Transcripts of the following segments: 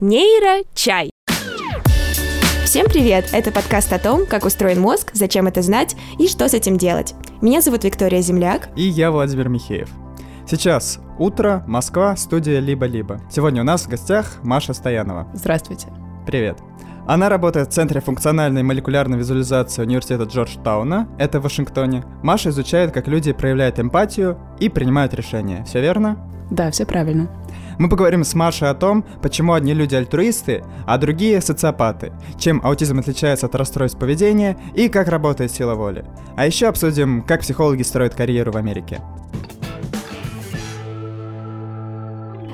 Нейро-чай. Всем привет! Это подкаст о том, как устроен мозг, зачем это знать и что с этим делать. Меня зовут Виктория Земляк. И я Владимир Михеев. Сейчас утро, Москва, студия «Либо-либо». Сегодня у нас в гостях Маша Стоянова. Здравствуйте. Привет. Она работает в Центре функциональной молекулярной визуализации университета Джорджтауна, это в Вашингтоне. Маша изучает, как люди проявляют эмпатию и принимают решения. Все верно? Да, все правильно. Мы поговорим с Машей о том, почему одни люди альтруисты, а другие социопаты, чем аутизм отличается от расстройств поведения и как работает сила воли. А еще обсудим, как психологи строят карьеру в Америке.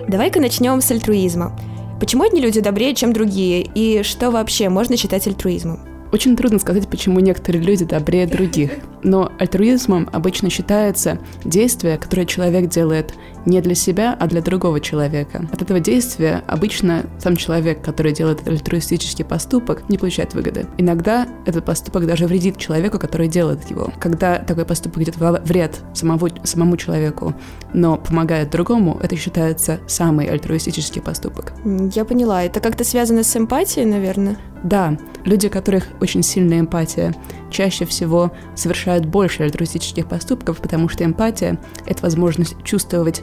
Давай-ка начнем с альтруизма. Почему одни люди добрее, чем другие, и что вообще можно считать альтруизмом? Очень трудно сказать, почему некоторые люди добрее других. Но альтруизмом обычно считается действие, которое человек делает не для себя, а для другого человека. От этого действия обычно сам человек, который делает альтруистический поступок, не получает выгоды. Иногда этот поступок даже вредит человеку, который делает его. Когда такой поступок идет во вред самому, самому человеку, но помогает другому, это считается самый альтруистический поступок. Я поняла. Это как-то связано с эмпатией, наверное? Да, люди, у которых очень сильная эмпатия, чаще всего совершают больше альтруистических поступков, потому что эмпатия — это возможность чувствовать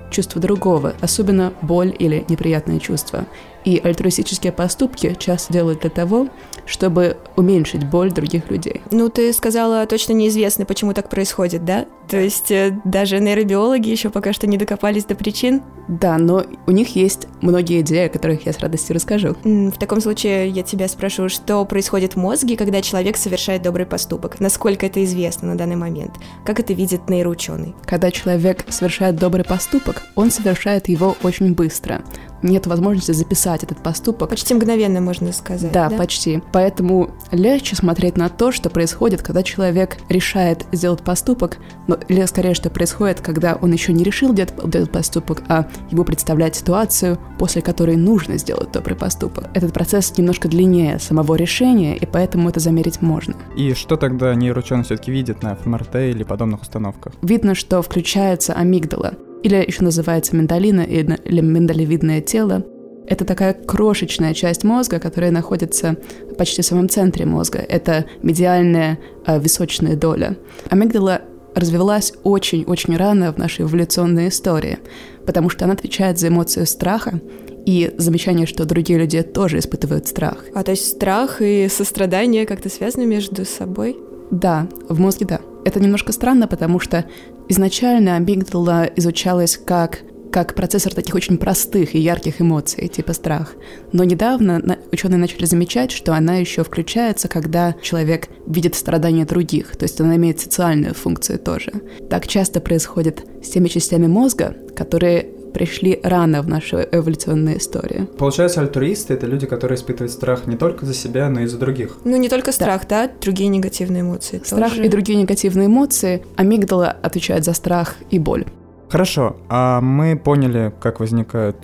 чувство другого, особенно боль или неприятные чувства. И альтруистические поступки часто делают для того, чтобы уменьшить боль других людей. Ну, ты сказала, точно неизвестно, почему так происходит, да? То есть э, даже нейробиологи еще пока что не докопались до причин? Да, но у них есть многие идеи, о которых я с радостью расскажу. В таком случае я тебя спрошу, что происходит в мозге, когда человек совершает добрый поступок? Насколько это известно на данный момент? Как это видит нейроученый? Когда человек совершает добрый поступок, он совершает его очень быстро нет возможности записать этот поступок. Почти мгновенно, можно сказать. Да, да, почти. Поэтому легче смотреть на то, что происходит, когда человек решает сделать поступок, но, или скорее, что происходит, когда он еще не решил делать этот поступок, а ему представляет ситуацию, после которой нужно сделать добрый поступок. Этот процесс немножко длиннее самого решения, и поэтому это замерить можно. И что тогда нейроученый все-таки видит на ФМРТ или подобных установках? Видно, что включается амигдала или еще называется миндалина или миндалевидное тело. Это такая крошечная часть мозга, которая находится почти в самом центре мозга. Это медиальная э, височная доля. Амигдала развивалась очень-очень рано в нашей эволюционной истории, потому что она отвечает за эмоцию страха и замечание, что другие люди тоже испытывают страх. А то есть страх и сострадание как-то связаны между собой? Да, в мозге да. Это немножко странно, потому что изначально амигдала изучалась как как процессор таких очень простых и ярких эмоций, типа страх. Но недавно ученые начали замечать, что она еще включается, когда человек видит страдания других, то есть она имеет социальную функцию тоже. Так часто происходит с теми частями мозга, которые пришли рано в нашу эволюционную историю. Получается, альтруисты — это люди, которые испытывают страх не только за себя, но и за других. Ну, не только страх, да, да? другие негативные эмоции Страх тоже. и другие негативные эмоции. Амигдала отвечает за страх и боль. Хорошо, а мы поняли, как возникают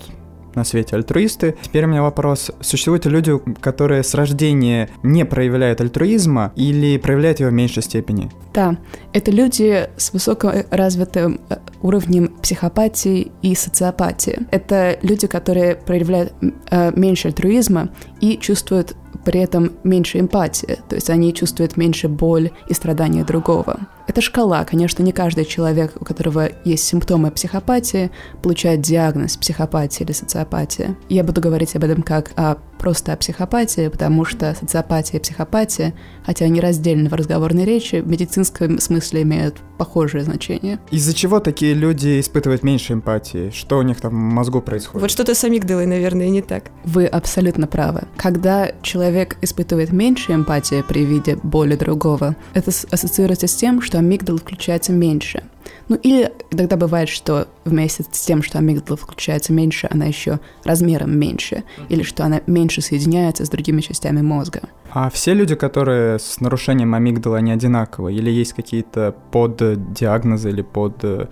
на свете альтруисты. Теперь у меня вопрос. Существуют ли люди, которые с рождения не проявляют альтруизма или проявляют его в меньшей степени? Да, это люди с высокоразвитым э, уровнем психопатии и социопатии. Это люди, которые проявляют э, меньше альтруизма и чувствуют при этом меньше эмпатии, то есть они чувствуют меньше боль и страдания другого. Это шкала, конечно, не каждый человек, у которого есть симптомы психопатии, получает диагноз психопатии или социопатия. Я буду говорить об этом как о просто о психопатии, потому что социопатия и психопатия, хотя они раздельны в разговорной речи, в медицинском смысле имеют похожее значение. Из-за чего такие люди испытывают меньше эмпатии? Что у них там в мозгу происходит? Вот что-то с амигдалой, наверное, не так. Вы абсолютно правы. Когда человек испытывает меньше эмпатии при виде боли другого, это ассоциируется с тем, что амигдала включается меньше. Ну или иногда бывает, что вместе с тем, что амигдала включается меньше, она еще размером меньше, или что она меньше соединяется с другими частями мозга. А все люди, которые с нарушением амигдала, они одинаковые? Или есть какие-то поддиагнозы или под э,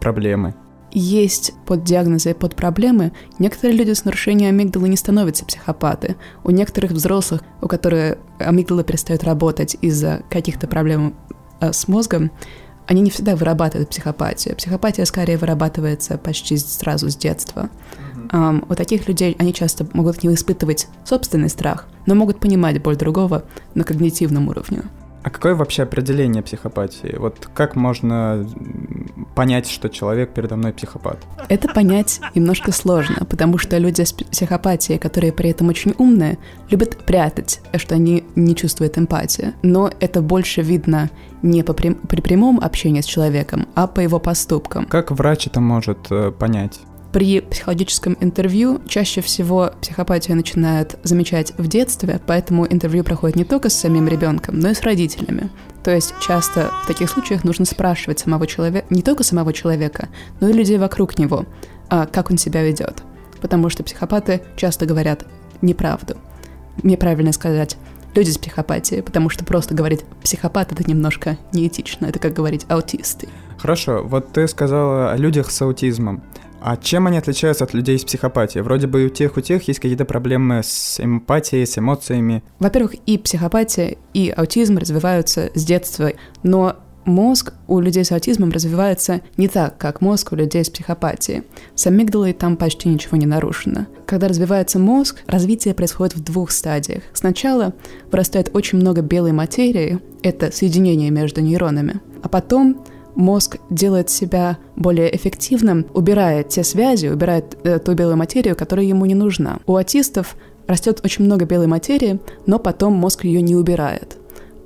проблемы? есть под диагнозы и под проблемы, некоторые люди с нарушением амигдалы не становятся психопаты. У некоторых взрослых, у которых амигдала перестает работать из-за каких-то проблем с мозгом, они не всегда вырабатывают психопатию. Психопатия скорее вырабатывается почти сразу с детства. эм, у таких людей они часто могут не испытывать собственный страх, но могут понимать боль другого на когнитивном уровне. А какое вообще определение психопатии? Вот как можно понять, что человек передо мной психопат? Это понять немножко сложно, потому что люди с психопатией, которые при этом очень умные, любят прятать, что они не чувствуют эмпатии. Но это больше видно не по прям, при прямом общении с человеком, а по его поступкам. Как врач это может э, понять? При психологическом интервью чаще всего психопатию начинают замечать в детстве, поэтому интервью проходит не только с самим ребенком, но и с родителями. То есть часто в таких случаях нужно спрашивать самого человека, не только самого человека, но и людей вокруг него, а как он себя ведет. Потому что психопаты часто говорят неправду. Мне правильно сказать люди с психопатией, потому что просто говорить психопат это немножко неэтично, это как говорить аутисты. Хорошо, вот ты сказала о людях с аутизмом. А чем они отличаются от людей с психопатией? Вроде бы у тех, у тех есть какие-то проблемы с эмпатией, с эмоциями. Во-первых, и психопатия, и аутизм развиваются с детства, но мозг у людей с аутизмом развивается не так, как мозг у людей с психопатией. С амигдалой там почти ничего не нарушено. Когда развивается мозг, развитие происходит в двух стадиях. Сначала вырастает очень много белой материи, это соединение между нейронами, а потом мозг делает себя более эффективным, убирая те связи, убирает э, ту белую материю, которая ему не нужна. У аутистов растет очень много белой материи, но потом мозг ее не убирает.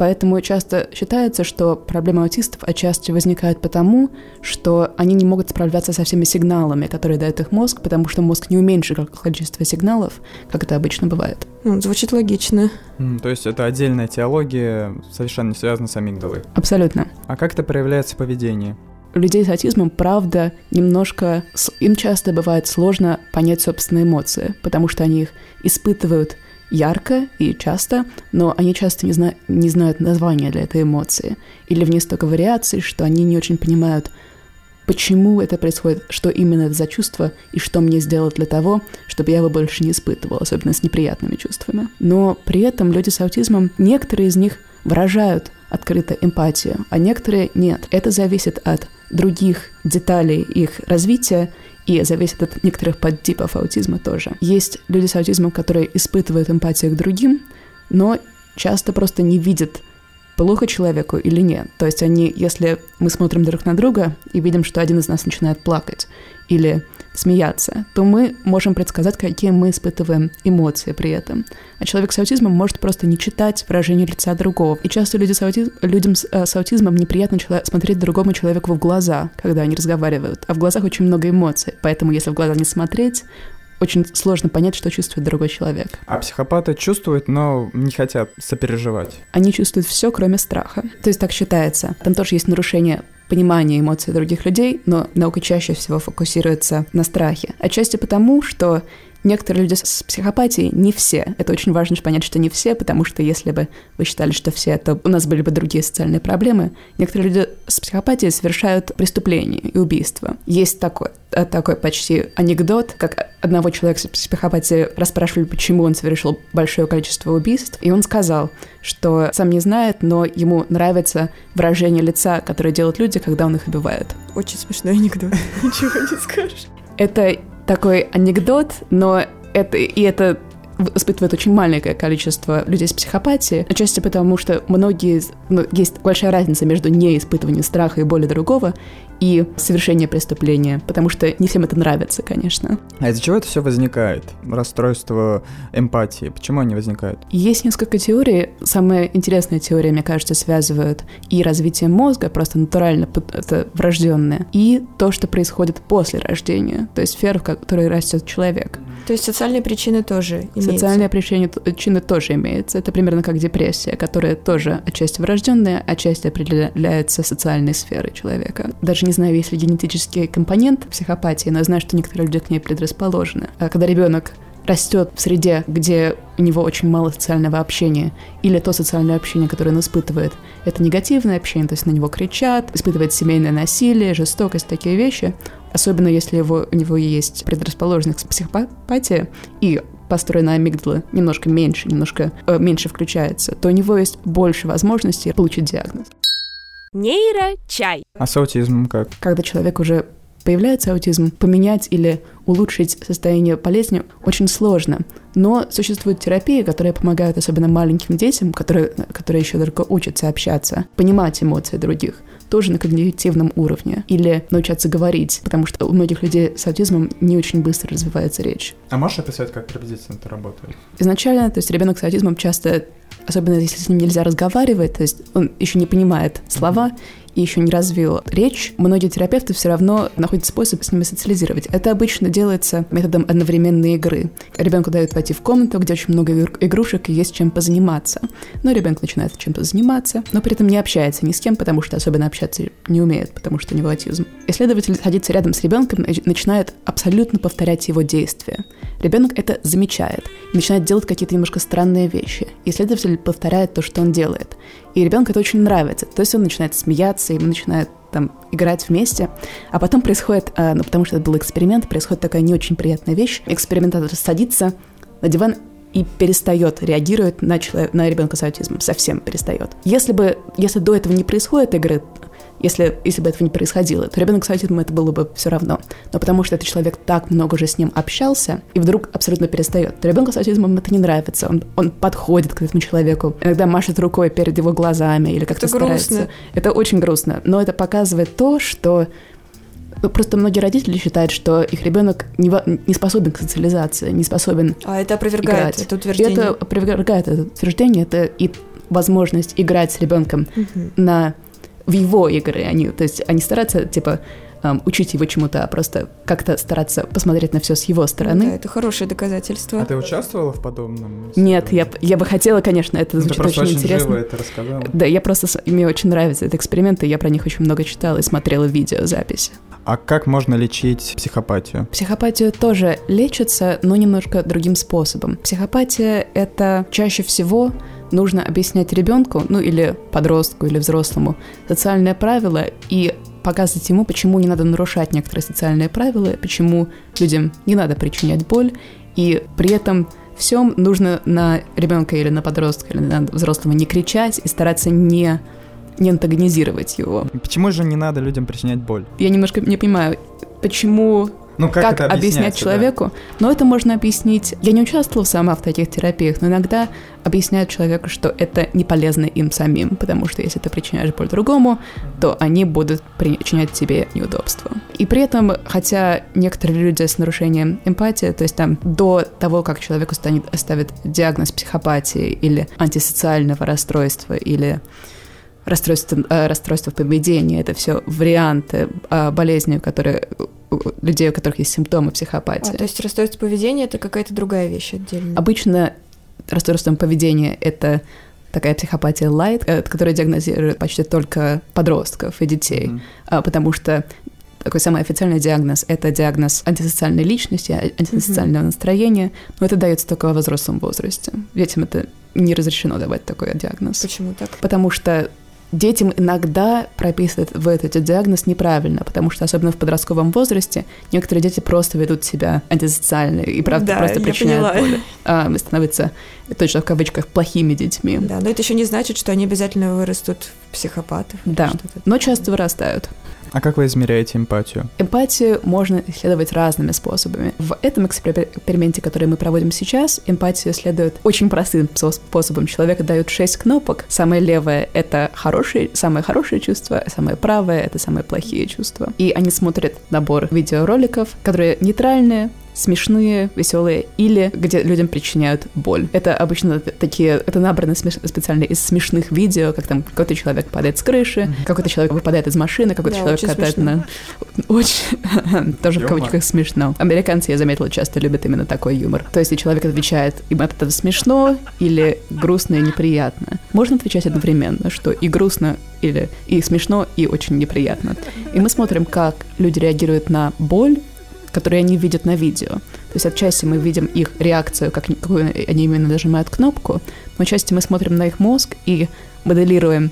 Поэтому часто считается, что проблемы аутистов отчасти возникают потому, что они не могут справляться со всеми сигналами, которые дает их мозг, потому что мозг не уменьшит количество сигналов, как это обычно бывает. Ну, звучит логично. Mm, то есть это отдельная теология, совершенно не связана с амигдалой. Абсолютно. А как это проявляется в поведении? людей с аутизмом, правда, немножко... Им часто бывает сложно понять собственные эмоции, потому что они их испытывают ярко и часто, но они часто не, зна не знают названия для этой эмоции. Или в ней столько вариаций, что они не очень понимают, почему это происходит, что именно это за чувство и что мне сделать для того, чтобы я его больше не испытывал, особенно с неприятными чувствами. Но при этом люди с аутизмом, некоторые из них выражают открыто эмпатию, а некоторые нет. Это зависит от других деталей их развития и зависит от некоторых подтипов аутизма тоже. Есть люди с аутизмом, которые испытывают эмпатию к другим, но часто просто не видят плохо человеку или нет. То есть они, если мы смотрим друг на друга и видим, что один из нас начинает плакать или смеяться, то мы можем предсказать, какие мы испытываем эмоции при этом. А человек с аутизмом может просто не читать выражение лица другого. И часто люди с аутизм, людям с, э, с аутизмом неприятно смотреть другому человеку в глаза, когда они разговаривают. А в глазах очень много эмоций. Поэтому если в глаза не смотреть, очень сложно понять, что чувствует другой человек. А психопаты чувствуют, но не хотят сопереживать. Они чувствуют все, кроме страха. То есть так считается. Там тоже есть нарушение понимание эмоций других людей, но наука чаще всего фокусируется на страхе. Отчасти потому, что некоторые люди с психопатией не все. Это очень важно понять, что не все, потому что если бы вы считали, что все, то у нас были бы другие социальные проблемы. Некоторые люди с психопатией совершают преступления и убийства. Есть такой, э, такой почти анекдот, как одного человека с психопатией расспрашивали, почему он совершил большое количество убийств, и он сказал, что сам не знает, но ему нравится выражение лица, которое делают люди, когда он их убивает. Очень смешной анекдот, ничего не скажешь. Это такой анекдот, но это, и это испытывает очень маленькое количество людей с психопатией, отчасти потому, что многие, ну, есть большая разница между неиспытыванием страха и боли другого и совершение преступления, потому что не всем это нравится, конечно. А из-за чего это все возникает? Расстройство эмпатии. Почему они возникают? Есть несколько теорий. Самая интересная теория, мне кажется, связывают и развитие мозга, просто натурально, это врожденное, и то, что происходит после рождения, то есть сфера, в которой растет человек. То есть социальные причины тоже имеются? Социальные причины, причины тоже имеются. Это примерно как депрессия, которая тоже отчасти врожденная, отчасти определяется социальной сферой человека. Даже не знаю, есть ли генетический компонент психопатии, но знаю, что некоторые люди к ней предрасположены. А когда ребенок растет в среде, где у него очень мало социального общения, или то социальное общение, которое он испытывает, это негативное общение, то есть на него кричат, испытывает семейное насилие, жестокость, такие вещи, особенно если его, у него есть предрасположенность к психопатии и построена амигдала немножко меньше, немножко э, меньше включается, то у него есть больше возможностей получить диагноз. Нейро-чай. А с аутизмом как? Когда человек уже появляется аутизм, поменять или улучшить состояние болезни очень сложно. Но существуют терапии, которые помогают особенно маленьким детям, которые, которые еще только учатся общаться, понимать эмоции других тоже на когнитивном уровне. Или научаться говорить, потому что у многих людей с аутизмом не очень быстро развивается речь. А можешь описать, как приблизительно это работает? Изначально, то есть ребенок с аутизмом часто особенно если с ним нельзя разговаривать, то есть он еще не понимает слова, и еще не развил речь, многие терапевты все равно находят способ с ними социализировать. Это обычно делается методом одновременной игры. Ребенку дают войти в комнату, где очень много игрушек и есть чем позаниматься. Но ребенок начинает чем-то заниматься, но при этом не общается ни с кем, потому что особенно общаться не умеет, потому что у него аутизм. Исследователь садится рядом с ребенком и начинает абсолютно повторять его действия. Ребенок это замечает начинает делать какие-то немножко странные вещи. Исследователь повторяет то, что он делает. И ребенку это очень нравится. То есть он начинает смеяться, и мы начинают там играть вместе, а потом происходит, э, ну потому что это был эксперимент, происходит такая не очень приятная вещь. Экспериментатор садится на диван и перестает реагировать на, человек, на ребенка с аутизмом, совсем перестает. Если бы, если до этого не происходит игры, если, если бы этого не происходило, то ребенок с аутизмом это было бы все равно. Но потому что этот человек так много уже с ним общался, и вдруг абсолютно перестает, то ребенку с аутизмом это не нравится. Он, он подходит к этому человеку, иногда машет рукой перед его глазами или как-то это старается. Грустно. Это очень грустно. Но это показывает то, что ну, Просто многие родители считают, что их ребенок не, не способен к социализации, не способен. А это опровергает играть. это утверждение. И это опровергает это утверждение, это и возможность играть с ребенком угу. на в его игры. Они, то есть они стараются, типа, эм, учить его чему-то, а просто как-то стараться посмотреть на все с его стороны. Да, это хорошее доказательство. А ты участвовала в подобном? Нет, я, я бы хотела, конечно, это ну, звучит ты очень, очень интересно. Живо это рассказала. Да, я просто мне очень нравятся эти эксперименты, я про них очень много читала и смотрела видеозаписи. А как можно лечить психопатию? Психопатию тоже лечится, но немножко другим способом. Психопатия — это чаще всего нужно объяснять ребенку, ну или подростку, или взрослому, социальные правила и показывать ему, почему не надо нарушать некоторые социальные правила, почему людям не надо причинять боль, и при этом всем нужно на ребенка или на подростка или на взрослого не кричать и стараться не не антагонизировать его. Почему же не надо людям причинять боль? Я немножко не понимаю, почему ну, как, как объяснять человеку. Да? Но это можно объяснить. Я не участвовала сама в таких терапиях, но иногда объясняют человеку, что это не полезно им самим, потому что если ты причиняешь боль другому, то они будут причинять тебе неудобства. И при этом, хотя некоторые люди с нарушением эмпатии, то есть там до того, как человеку станет, ставит диагноз психопатии или антисоциального расстройства или расстройство, э, расстройство поведения, это все варианты э, болезни, которые людей, у которых есть симптомы психопатии. А, то есть расстройство поведения это какая-то другая вещь отдельно. Обычно расстройством поведения это такая психопатия light, э, которая диагнозирует почти только подростков и детей, mm-hmm. потому что такой самый официальный диагноз – это диагноз антисоциальной личности, а, антисоциального mm-hmm. настроения, но это дается только во взрослом возрасте. Детям это не разрешено давать такой диагноз. Почему так? Потому что детям иногда прописывают в этот диагноз неправильно, потому что особенно в подростковом возрасте некоторые дети просто ведут себя антисоциально и правда да, просто причиняют боль, а, становятся точно в кавычках плохими детьми. Да, но это еще не значит, что они обязательно вырастут в психопатов. Да, но часто вырастают. А как вы измеряете эмпатию? Эмпатию можно исследовать разными способами. В этом эксперименте, который мы проводим сейчас, эмпатию исследуют очень простым способом. Человек дает шесть кнопок. Самое левое — это хорошие, самое хорошее чувство, самое правое — это самые плохие чувства. И они смотрят набор видеороликов, которые нейтральные, смешные, веселые, или где людям причиняют боль. Это обычно такие, это набрано специально из смешных видео, как там какой-то человек падает с крыши, mm-hmm. какой-то человек выпадает из машины, какой-то да, человек катает смешно. на... Очень, тоже в кавычках смешно. Американцы, я заметила, часто любят именно такой юмор. То есть, если человек отвечает, им это смешно или грустно и неприятно. Можно отвечать одновременно, что и грустно, или и смешно, и очень неприятно. И мы смотрим, как люди реагируют на боль, которые они видят на видео. То есть отчасти мы видим их реакцию, как, они именно нажимают кнопку, но отчасти мы смотрим на их мозг и моделируем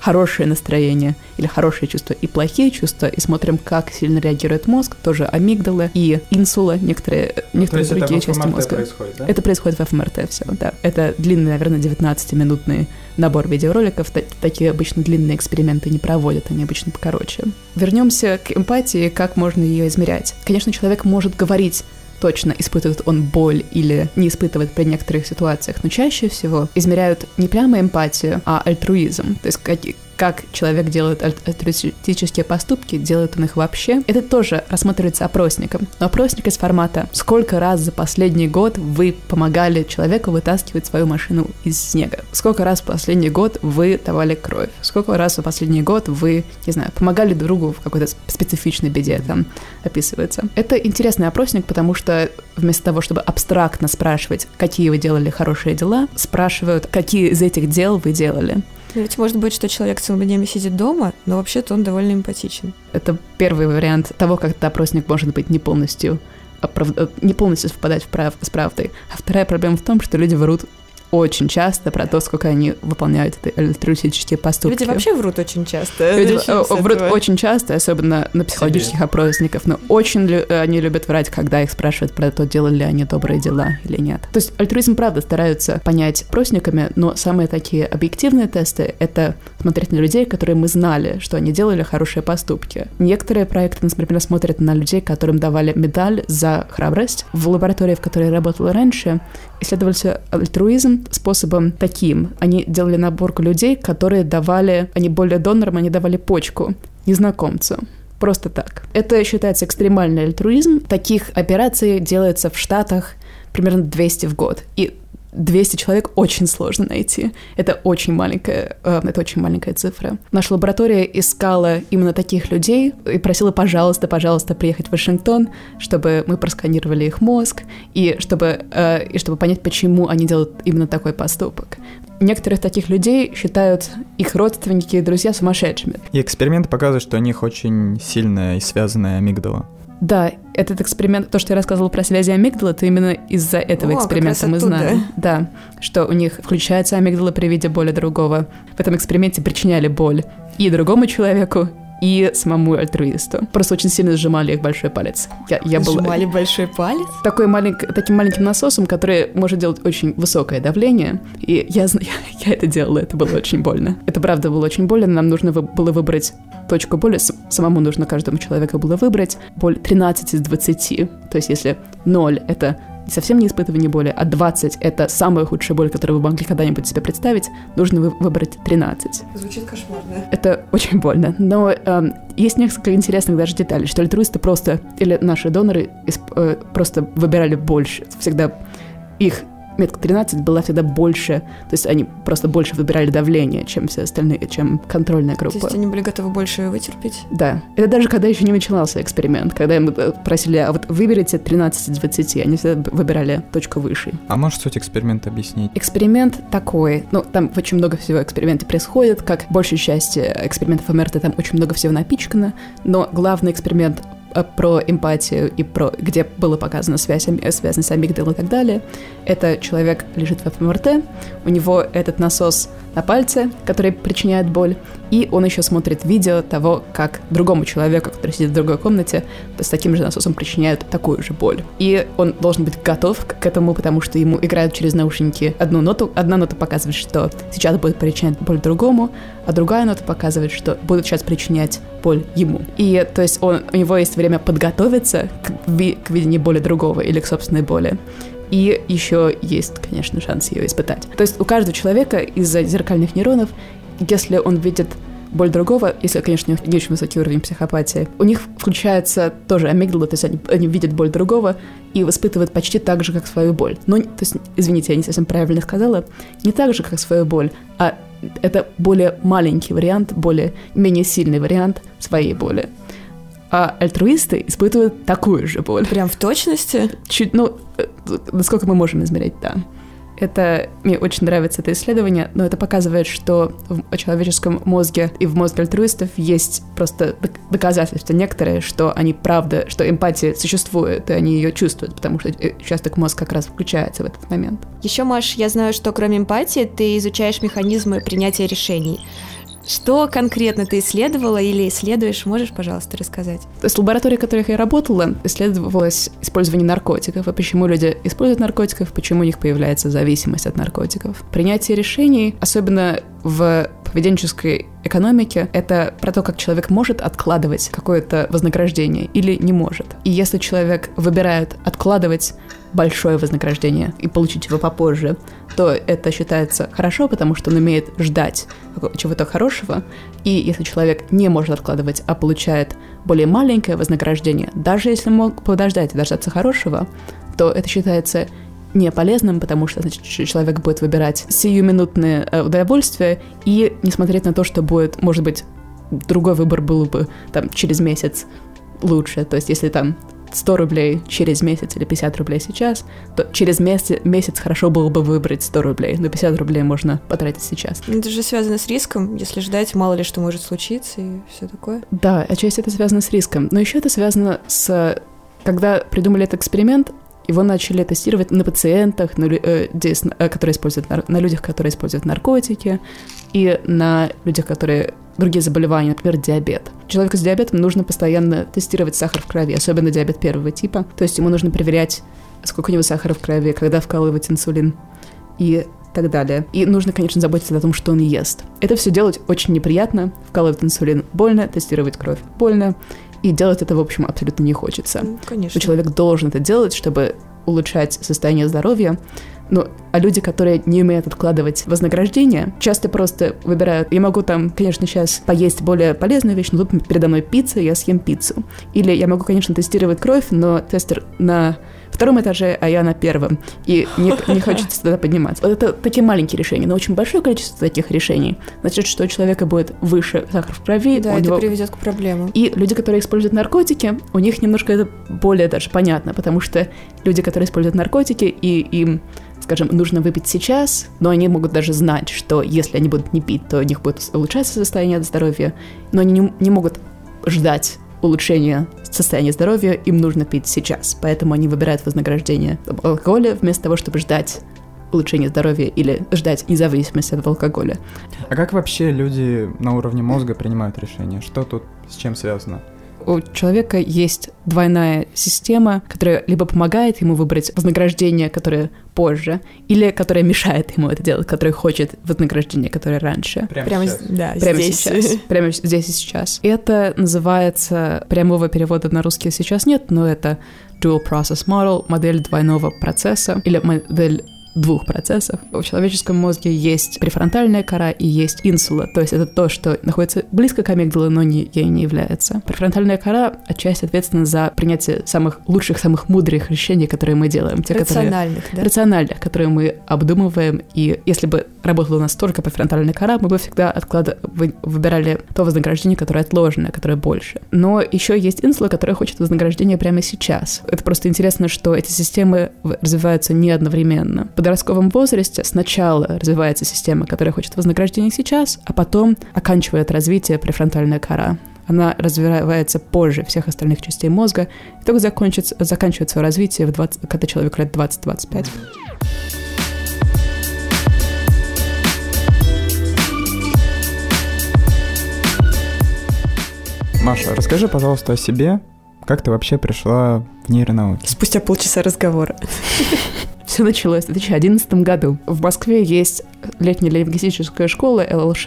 хорошее настроение или хорошие чувства и плохие чувства, и смотрим, как сильно реагирует мозг, тоже амигдала и инсула, некоторые, некоторые То другие части мозга. происходит, да? Это происходит в ФМРТ все, да. Это длинный, наверное, 19-минутный набор видеороликов. Та- такие обычно длинные эксперименты не проводят, они обычно покороче. Вернемся к эмпатии, как можно ее измерять. Конечно, человек может говорить точно испытывает он боль или не испытывает при некоторых ситуациях, но чаще всего измеряют не прямо эмпатию, а альтруизм. То есть какие- как человек делает аль- альтруистические поступки, делает он их вообще. Это тоже рассматривается опросником. Но опросник из формата «Сколько раз за последний год вы помогали человеку вытаскивать свою машину из снега? Сколько раз в последний год вы давали кровь? Сколько раз за последний год вы, не знаю, помогали другу в какой-то специфичной беде?» там описывается. Это интересный опросник, потому что вместо того, чтобы абстрактно спрашивать, какие вы делали хорошие дела, спрашивают, какие из этих дел вы делали. Ведь может быть, что человек целыми днями сидит дома, но вообще-то он довольно эмпатичен. Это первый вариант того, как этот опросник может быть не полностью оправ- э, не полностью совпадать в прав- с правдой. А вторая проблема в том, что люди врут очень часто про то, сколько они выполняют эти альтруистические поступки. Люди вообще врут очень часто. Люди э, врут этого. очень часто, особенно на психологических опросниках, но очень лю- э, они любят врать, когда их спрашивают про то, делали ли они добрые дела или нет. То есть альтруизм, правда, стараются понять опросниками, но самые такие объективные тесты — это смотреть на людей, которые мы знали, что они делали хорошие поступки. Некоторые проекты, например, смотрят на людей, которым давали медаль за храбрость. В лаборатории, в которой я работала раньше, исследовался альтруизм способом таким. Они делали наборку людей, которые давали, они более донорам, они давали почку незнакомцу. Просто так. Это считается экстремальный альтруизм. Таких операций делается в Штатах примерно 200 в год. И 200 человек очень сложно найти. Это очень маленькая, э, это очень маленькая цифра. Наша лаборатория искала именно таких людей и просила, пожалуйста, пожалуйста, приехать в Вашингтон, чтобы мы просканировали их мозг и чтобы, э, и чтобы понять, почему они делают именно такой поступок. Некоторых таких людей считают их родственники и друзья сумасшедшими. И эксперименты показывают, что у них очень сильная и связанная амигдала. Да, этот эксперимент, то, что я рассказывала про связи амигдала, то именно из-за этого О, эксперимента мы знаем. Да, что у них включается амигдала при виде боли другого. В этом эксперименте причиняли боль и другому человеку, и самому альтруисту. Просто очень сильно сжимали их большой палец. Я, я была Сжимали большой палец? такой маленьк, таким маленьким насосом, который может делать очень высокое давление. И я, я, я это делала, это было очень больно. Это правда было очень больно, нам нужно вы- было выбрать точку боли, самому нужно каждому человеку было выбрать боль 13 из 20. То есть если 0 — это совсем не испытывание боли, а 20 — это самая худшая боль, которую вы могли когда-нибудь себе представить, нужно вы- выбрать 13. Звучит кошмарно. Это очень больно. Но эм, есть несколько интересных даже деталей, что альтруисты просто, или наши доноры э, просто выбирали больше. Всегда их метка 13 была всегда больше, то есть они просто больше выбирали давление, чем все остальные, чем контрольная То группа. есть они были готовы больше вытерпеть? Да. Это даже когда еще не начинался эксперимент, когда им э, просили, а вот выберите 13 из 20, они всегда выбирали точку выше. А можешь суть эксперимента объяснить? Эксперимент такой, ну, там очень много всего в эксперименте происходит, как большей части экспериментов МРТ, там очень много всего напичкано, но главный эксперимент про эмпатию и про где было показана связь, э, связанность с амигдалой и так далее. Это человек лежит в МРТ, у него этот насос на пальце, который причиняет боль, и он еще смотрит видео того, как другому человеку, который сидит в другой комнате, с таким же насосом причиняют такую же боль. И он должен быть готов к этому, потому что ему играют через наушники одну ноту. Одна нота показывает, что сейчас будет причинять боль другому, а другая нота показывает, что будет сейчас причинять боль ему. И то есть он, у него есть время подготовиться к, ви- к видению боли другого или к собственной боли. И еще есть, конечно, шанс ее испытать. То есть у каждого человека из-за зеркальных нейронов, если он видит боль другого, если, конечно, у них не очень высокий уровень психопатии, у них включается тоже амигдала, то есть они, они видят боль другого и испытывают почти так же, как свою боль. Но, то есть, извините, я не совсем правильно сказала, не так же, как свою боль, а это более маленький вариант, более менее сильный вариант своей боли. А альтруисты испытывают такую же боль. Прям в точности? Чуть, ну, э, насколько мы можем измерять, да. Это, мне очень нравится это исследование, но это показывает, что в человеческом мозге и в мозге альтруистов есть просто док- доказательства некоторые, что они правда, что эмпатия существует, и они ее чувствуют, потому что э, участок мозга как раз включается в этот момент. Еще, Маш, я знаю, что кроме эмпатии ты изучаешь механизмы принятия решений. Что конкретно ты исследовала или исследуешь? Можешь, пожалуйста, рассказать? То есть в лаборатории, в которых я работала, исследовалось использование наркотиков, и почему люди используют наркотиков, почему у них появляется зависимость от наркотиков. Принятие решений, особенно в поведенческой экономике — это про то, как человек может откладывать какое-то вознаграждение или не может. И если человек выбирает откладывать большое вознаграждение и получить его попозже, то это считается хорошо, потому что он умеет ждать чего-то хорошего. И если человек не может откладывать, а получает более маленькое вознаграждение, даже если мог подождать и дождаться хорошего, то это считается не полезным, потому что значит, человек будет выбирать сиюминутное э, удовольствие и не смотреть на то, что будет, может быть, другой выбор был бы там через месяц лучше. То есть если там 100 рублей через месяц или 50 рублей сейчас, то через месяц, месяц хорошо было бы выбрать 100 рублей, но 50 рублей можно потратить сейчас. Это же связано с риском, если ждать, мало ли что может случиться и все такое. Да, отчасти это связано с риском, но еще это связано с... Когда придумали этот эксперимент, его начали тестировать на пациентах, на, э, э, которые используют, на людях, которые используют наркотики, и на людях, которые другие заболевания, например, диабет. Человеку с диабетом нужно постоянно тестировать сахар в крови, особенно диабет первого типа. То есть ему нужно проверять, сколько у него сахара в крови, когда вкалывать инсулин и так далее. И нужно, конечно, заботиться о том, что он ест. Это все делать очень неприятно. Вкалывать инсулин больно, тестировать кровь больно. И делать это, в общем, абсолютно не хочется. Конечно. Но человек должен это делать, чтобы улучшать состояние здоровья. Ну, а люди, которые не умеют откладывать вознаграждение, часто просто выбирают, я могу там, конечно, сейчас поесть более полезную вещь, но тут передо мной пицца, я съем пиццу. Или я могу, конечно, тестировать кровь, но тестер на втором этаже, а я на первом. И не, не хочется туда подниматься. Вот это такие маленькие решения, но очень большое количество таких решений. Значит, что у человека будет выше сахар в крови. Да, это него... приведет к проблемам. И люди, которые используют наркотики, у них немножко это более даже понятно, потому что люди, которые используют наркотики, и им скажем, нужно выпить сейчас, но они могут даже знать, что если они будут не пить, то у них будет улучшаться состояние здоровья, но они не, не могут ждать улучшения состояния здоровья, им нужно пить сейчас. Поэтому они выбирают вознаграждение алкоголя вместо того, чтобы ждать улучшения здоровья или ждать независимости от алкоголя. А как вообще люди на уровне мозга принимают решения? Что тут с чем связано? У человека есть двойная система, которая либо помогает ему выбрать вознаграждение, которое позже, или которое мешает ему это делать, которое хочет вознаграждение, которое раньше. Прямо, Прямо сейчас. Да, Прямо здесь. сейчас. Прямо здесь и сейчас. Это называется, прямого перевода на русский сейчас нет, но это Dual Process Model, модель двойного процесса, или модель двух процессов. В человеческом мозге есть префронтальная кора и есть инсула, то есть это то, что находится близко к амигдале, но не, ей не является. Префронтальная кора отчасти ответственна за принятие самых лучших, самых мудрых решений, которые мы делаем. Те, рациональных, которые, да? Рациональных, которые мы обдумываем, и если бы работала у нас только префронтальная кора, мы бы всегда отклад... выбирали то вознаграждение, которое отложенное, которое больше. Но еще есть инсула, которая хочет вознаграждение прямо сейчас. Это просто интересно, что эти системы развиваются не одновременно подростковом возрасте сначала развивается система, которая хочет вознаграждения сейчас, а потом оканчивает развитие префронтальная кора. Она развивается позже всех остальных частей мозга и только закончится, заканчивает свое развитие, в 20, когда человек лет 20-25. Маша, расскажи, пожалуйста, о себе. Как ты вообще пришла в нейронауки? Спустя полчаса разговора. Все началось в 2011 году. В Москве есть летняя лингвистическая школа ЛЛШ,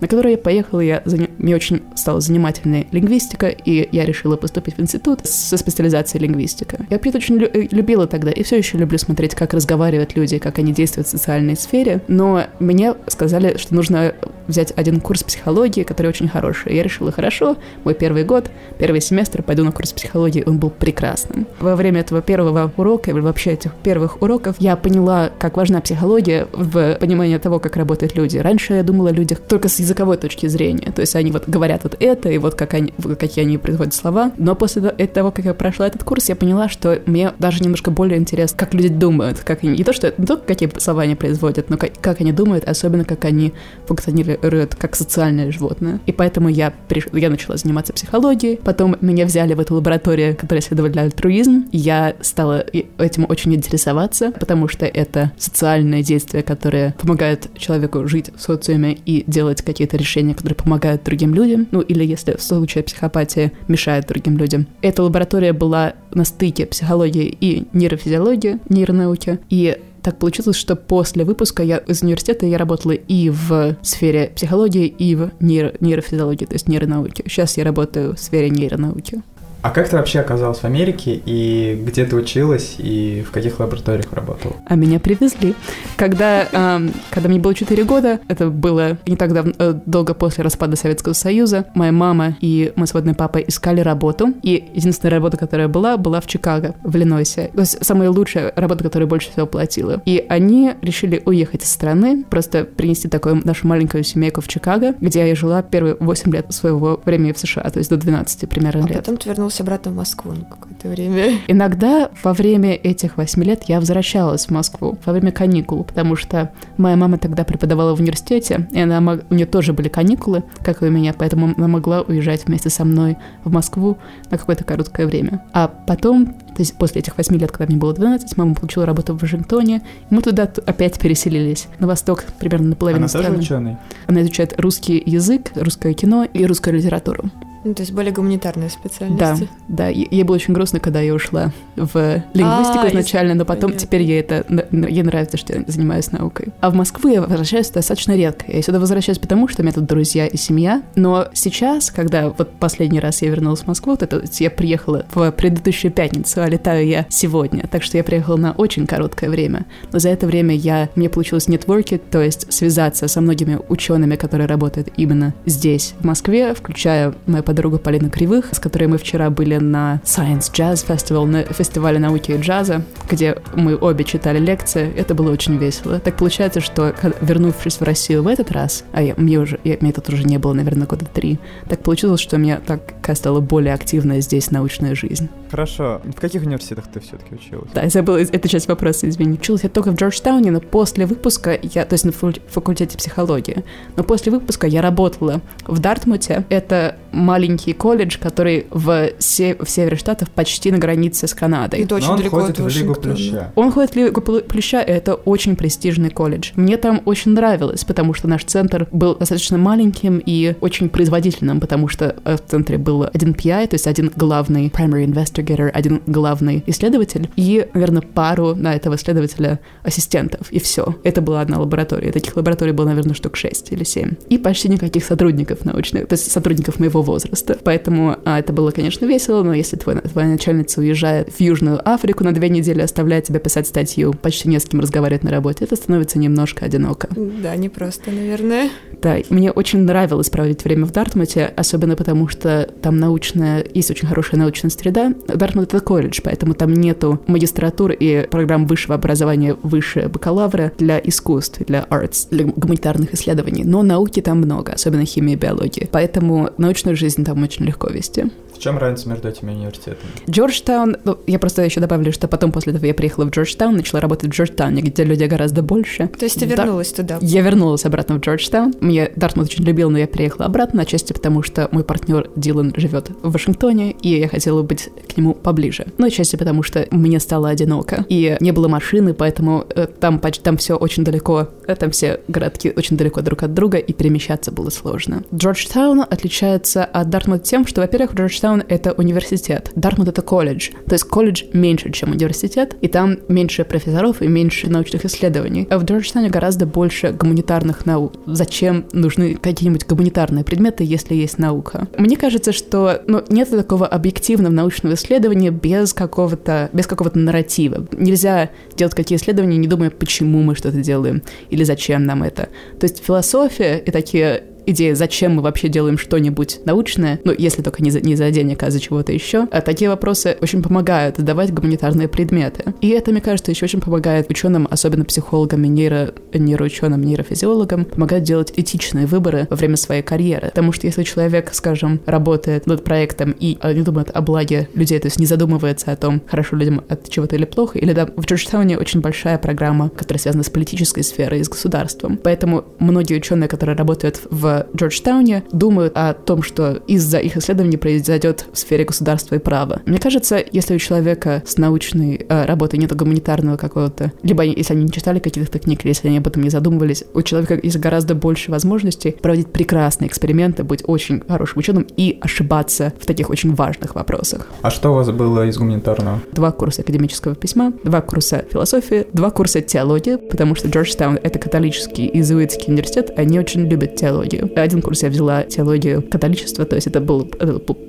на которую я поехала, я заня... мне очень стала занимательной лингвистика, и я решила поступить в институт со специализацией лингвистика. Я это очень лю- любила тогда, и все еще люблю смотреть, как разговаривают люди, как они действуют в социальной сфере, но мне сказали, что нужно взять один курс психологии, который очень хороший. Я решила, хорошо, мой первый год, первый семестр, пойду на курс психологии, он был прекрасным. Во время этого первого урока, или вообще этих первых уроков, я поняла, как важна психология в понимании того, как работают люди. Раньше я думала о людях только с языковой точки зрения, то есть они вот говорят вот это, и вот как они, какие они производят слова, но после того, как я прошла этот курс, я поняла, что мне даже немножко более интересно, как люди думают, как они, не то, что не только какие слова они производят, но как, как они думают, особенно как они функционируют как социальное животное. И поэтому я, приш... я начала заниматься психологией, потом меня взяли в эту лабораторию, которая исследовала альтруизм, я стала этим очень интересоваться, потому что это социальное действие, которое помогает человеку жить в социуме и делать какие какие-то решения, которые помогают другим людям, ну или если в случае психопатии мешают другим людям. Эта лаборатория была на стыке психологии и нейрофизиологии, нейронауки, и так получилось, что после выпуска я из университета я работала и в сфере психологии, и в нейро, нейрофизиологии, то есть нейронауки. Сейчас я работаю в сфере нейронауки. А как ты вообще оказалась в Америке и где ты училась и в каких лабораториях работала? А меня привезли. Когда, эм, когда мне было 4 года, это было не так давно, э, долго после распада Советского Союза, моя мама и мой сводный папа искали работу, и единственная работа, которая была, была в Чикаго, в Иллинойсе. То есть самая лучшая работа, которая больше всего платила. И они решили уехать из страны, просто принести такую нашу маленькую семейку в Чикаго, где я жила первые 8 лет своего времени в США, то есть до 12 примерно А лет. потом ты вернулся обратно в Москву на какое-то время. Иногда во время этих восьми лет я возвращалась в Москву во время каникул, потому что моя мама тогда преподавала в университете, и она, мог- у нее тоже были каникулы, как и у меня, поэтому она могла уезжать вместе со мной в Москву на какое-то короткое время. А потом, то есть после этих восьми лет, когда мне было 12, мама получила работу в Вашингтоне, и мы туда опять переселились, на восток, примерно на половину Она тоже страны. ученый? Она изучает русский язык, русское кино и русскую литературу. Ну, то есть более гуманитарная специальность. Да, да. Ей было очень грустно, когда я ушла в лингвистику А, изначально, но потом понятно. теперь ей это ей нравится, что я занимаюсь наукой. А в Москву я возвращаюсь достаточно редко. Я сюда возвращаюсь потому, что у меня тут друзья и семья. Но сейчас, когда вот последний раз я вернулась в Москву, вот это я приехала в предыдущую пятницу, а летаю я сегодня. Так что я приехала на очень короткое время. Но за это время я, мне получилось нетворки, то есть связаться со многими учеными, которые работают именно здесь, в Москве, включая мою подругу Полину Кривых, с которой мы вчера были на Science Jazz Festival, на фестивале науки и джаза, где мы обе читали лекции. Это было очень весело. Так получается, что вернувшись в Россию в этот раз, а я, мне уже, я, мне тут уже не было, наверное, года три, так получилось, что у меня так стала более активная здесь научная жизнь. Хорошо. В каких университетах ты все-таки училась? Да, я забыла эту часть вопроса, извини. Училась я только в Джорджтауне, но после выпуска я, то есть на факуль- факультете психологии, но после выпуска я работала в Дартмуте. Это маленький колледж, который в, се- в севере штатов почти на границе с Канадой. Это очень Но он далеко ходит от в Лигу Вашингтона. Плюща. Он ходит в Лигу Пл- Плюща, и это очень престижный колледж. Мне там очень нравилось, потому что наш центр был достаточно маленьким и очень производительным, потому что в центре был один PI, то есть один главный primary investigator, один главный исследователь и, наверное, пару на этого исследователя ассистентов, и все. Это была одна лаборатория. Таких лабораторий было, наверное, штук 6 или 7. И почти никаких сотрудников научных, то есть сотрудников моего возраста. Поэтому а, это было, конечно, весело, но если твой, твоя начальница уезжает в Южную Африку на две недели, оставляет тебя писать статью, почти не с кем разговаривать на работе, это становится немножко одиноко. Да, непросто, наверное. Да, мне очень нравилось проводить время в Дартмуте, особенно потому, что там научная, есть очень хорошая научная среда. Дартмут — это колледж, поэтому там нету магистратуры и программ высшего образования выше бакалавра для искусств, для arts, для гуманитарных исследований. Но науки там много, особенно химии и биологии. Поэтому научную жизнь там очень легко вести. В чем разница между этими университетами? Джорджтаун, ну, я просто еще добавлю, что потом после этого я приехала в Джорджтаун, начала работать в Джорджтауне, где людей гораздо больше. То есть ты Да. вернулась туда. Я вернулась обратно в Джорджтаун. Мне Дартмут очень любил, но я приехала обратно, отчасти потому, что мой партнер Дилан живет в Вашингтоне, и я хотела быть к нему поближе. Но отчасти потому, что мне стало одиноко. И не было машины, поэтому э, там, поч- там все очень далеко, э, там все городки очень далеко друг от друга, и перемещаться было сложно. Джорджтаун отличается от Дартмута тем, что, во-первых, Джорджтаун — это университет, Дартмут — это колледж. То есть колледж меньше, чем университет, и там меньше профессоров и меньше научных исследований. А в Джорджтауне гораздо больше гуманитарных наук. Зачем нужны какие-нибудь гуманитарные предметы, если есть наука? Мне кажется, что ну, нет такого объективного научного исследования без какого-то, без какого-то нарратива. Нельзя делать какие исследования, не думая, почему мы что-то делаем или зачем нам это. То есть философия и такие идея, зачем мы вообще делаем что-нибудь научное, ну, если только не за, не за денег, а за чего-то еще, а такие вопросы очень помогают задавать гуманитарные предметы. И это, мне кажется, еще очень помогает ученым, особенно психологам, и нейро, нейроученым, нейрофизиологам, помогает делать этичные выборы во время своей карьеры. Потому что если человек, скажем, работает над проектом и э, не думает о благе людей, то есть не задумывается о том, хорошо людям от чего-то или плохо, или да, в Джорджтауне очень большая программа, которая связана с политической сферой и с государством. Поэтому многие ученые, которые работают в в Джорджтауне думают о том, что из-за их исследований произойдет в сфере государства и права. Мне кажется, если у человека с научной э, работой нет гуманитарного какого-то, либо если они не читали каких-то книг, или если они об этом не задумывались, у человека есть гораздо больше возможностей проводить прекрасные эксперименты, быть очень хорошим ученым и ошибаться в таких очень важных вопросах. А что у вас было из гуманитарного? Два курса академического письма, два курса философии, два курса теологии, потому что Джорджтаун — это католический иезуитский университет, они очень любят теологию. Один курс я взяла теологию католичества, то есть это был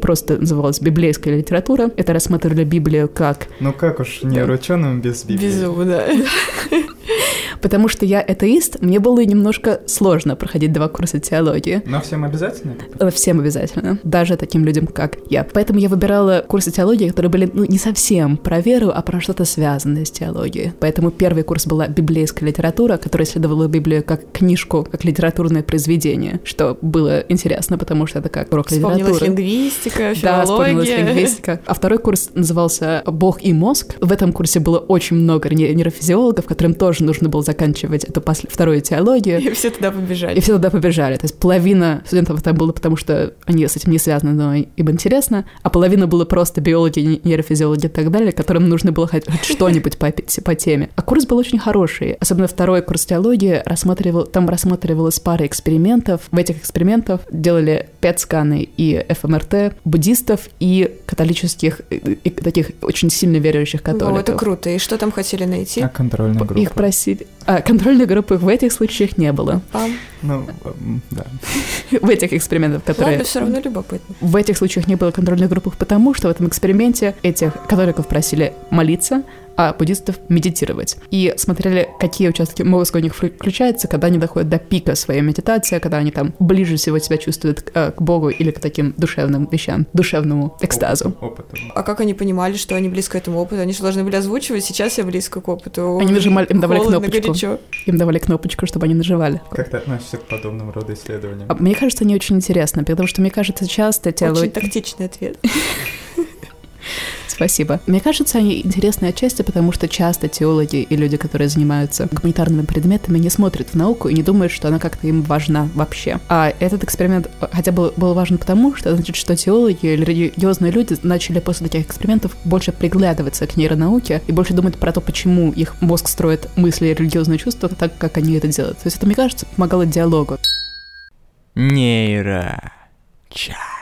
просто называлось библейская литература. Это рассматривали Библию как... Ну как уж не ученым без Библии. Без да. Потому что я атеист, мне было немножко сложно проходить два курса теологии. Но всем обязательно? Э, всем обязательно. Даже таким людям, как я. Поэтому я выбирала курсы теологии, которые были ну, не совсем про веру, а про что-то связанное с теологией. Поэтому первый курс была библейская литература, которая исследовала Библию как книжку, как литературное произведение, что было интересно, потому что это как урок литературы. лингвистика, филология. Да, вспомнилась лингвистика. А второй курс назывался «Бог и мозг». В этом курсе было очень много нейрофизиологов, которым тоже нужно было заканчивать эту пос... вторую теологию. И все туда побежали. И все туда побежали. То есть половина студентов там было, потому что они с этим не связаны, но им интересно, а половина было просто биологи, нейрофизиологи и так далее, которым нужно было хоть что-нибудь по, по теме. А курс был очень хороший. Особенно второй курс теологии рассматривал, там рассматривалась пара экспериментов. В этих экспериментах делали пэт-сканы и ФМРТ буддистов и католических, и таких очень сильно верующих католиков. О, это круто. И что там хотели найти? А контрольная группа? Их просили... А, контрольной группы в этих случаях не было. Пам. Ну, да. В этих экспериментах, которые... Ладно, все равно любопытно. В этих случаях не было контрольных групп, потому что в этом эксперименте этих католиков просили молиться, а буддистов медитировать. И смотрели, какие участки мозга у них включаются, когда они доходят до пика своей медитации, когда они там ближе всего себя чувствуют к, э, к Богу или к таким душевным вещам, душевному экстазу. Опыту. А как они понимали, что они близко к этому опыту? Они же должны были озвучивать, сейчас я близко к опыту. Они нажимали, им давали Холодно, кнопочку. горячо. Им давали кнопочку, чтобы они нажимали. Как ты относишься к подобным рода исследованиям? А мне кажется, они очень интересны, потому что, мне кажется, часто теологи... Очень тактичный ответ. Спасибо. Мне кажется, они интересны отчасти, потому что часто теологи и люди, которые занимаются гуманитарными предметами, не смотрят в науку и не думают, что она как-то им важна вообще. А этот эксперимент хотя бы был важен потому, что значит, что теологи или религиозные люди начали после таких экспериментов больше приглядываться к нейронауке и больше думать про то, почему их мозг строит мысли и религиозные чувства так, как они это делают. То есть это, мне кажется, помогало диалогу. Нейро. Чай.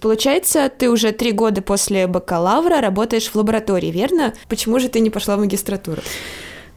Получается, ты уже три года после бакалавра работаешь в лаборатории, верно? Почему же ты не пошла в магистратуру?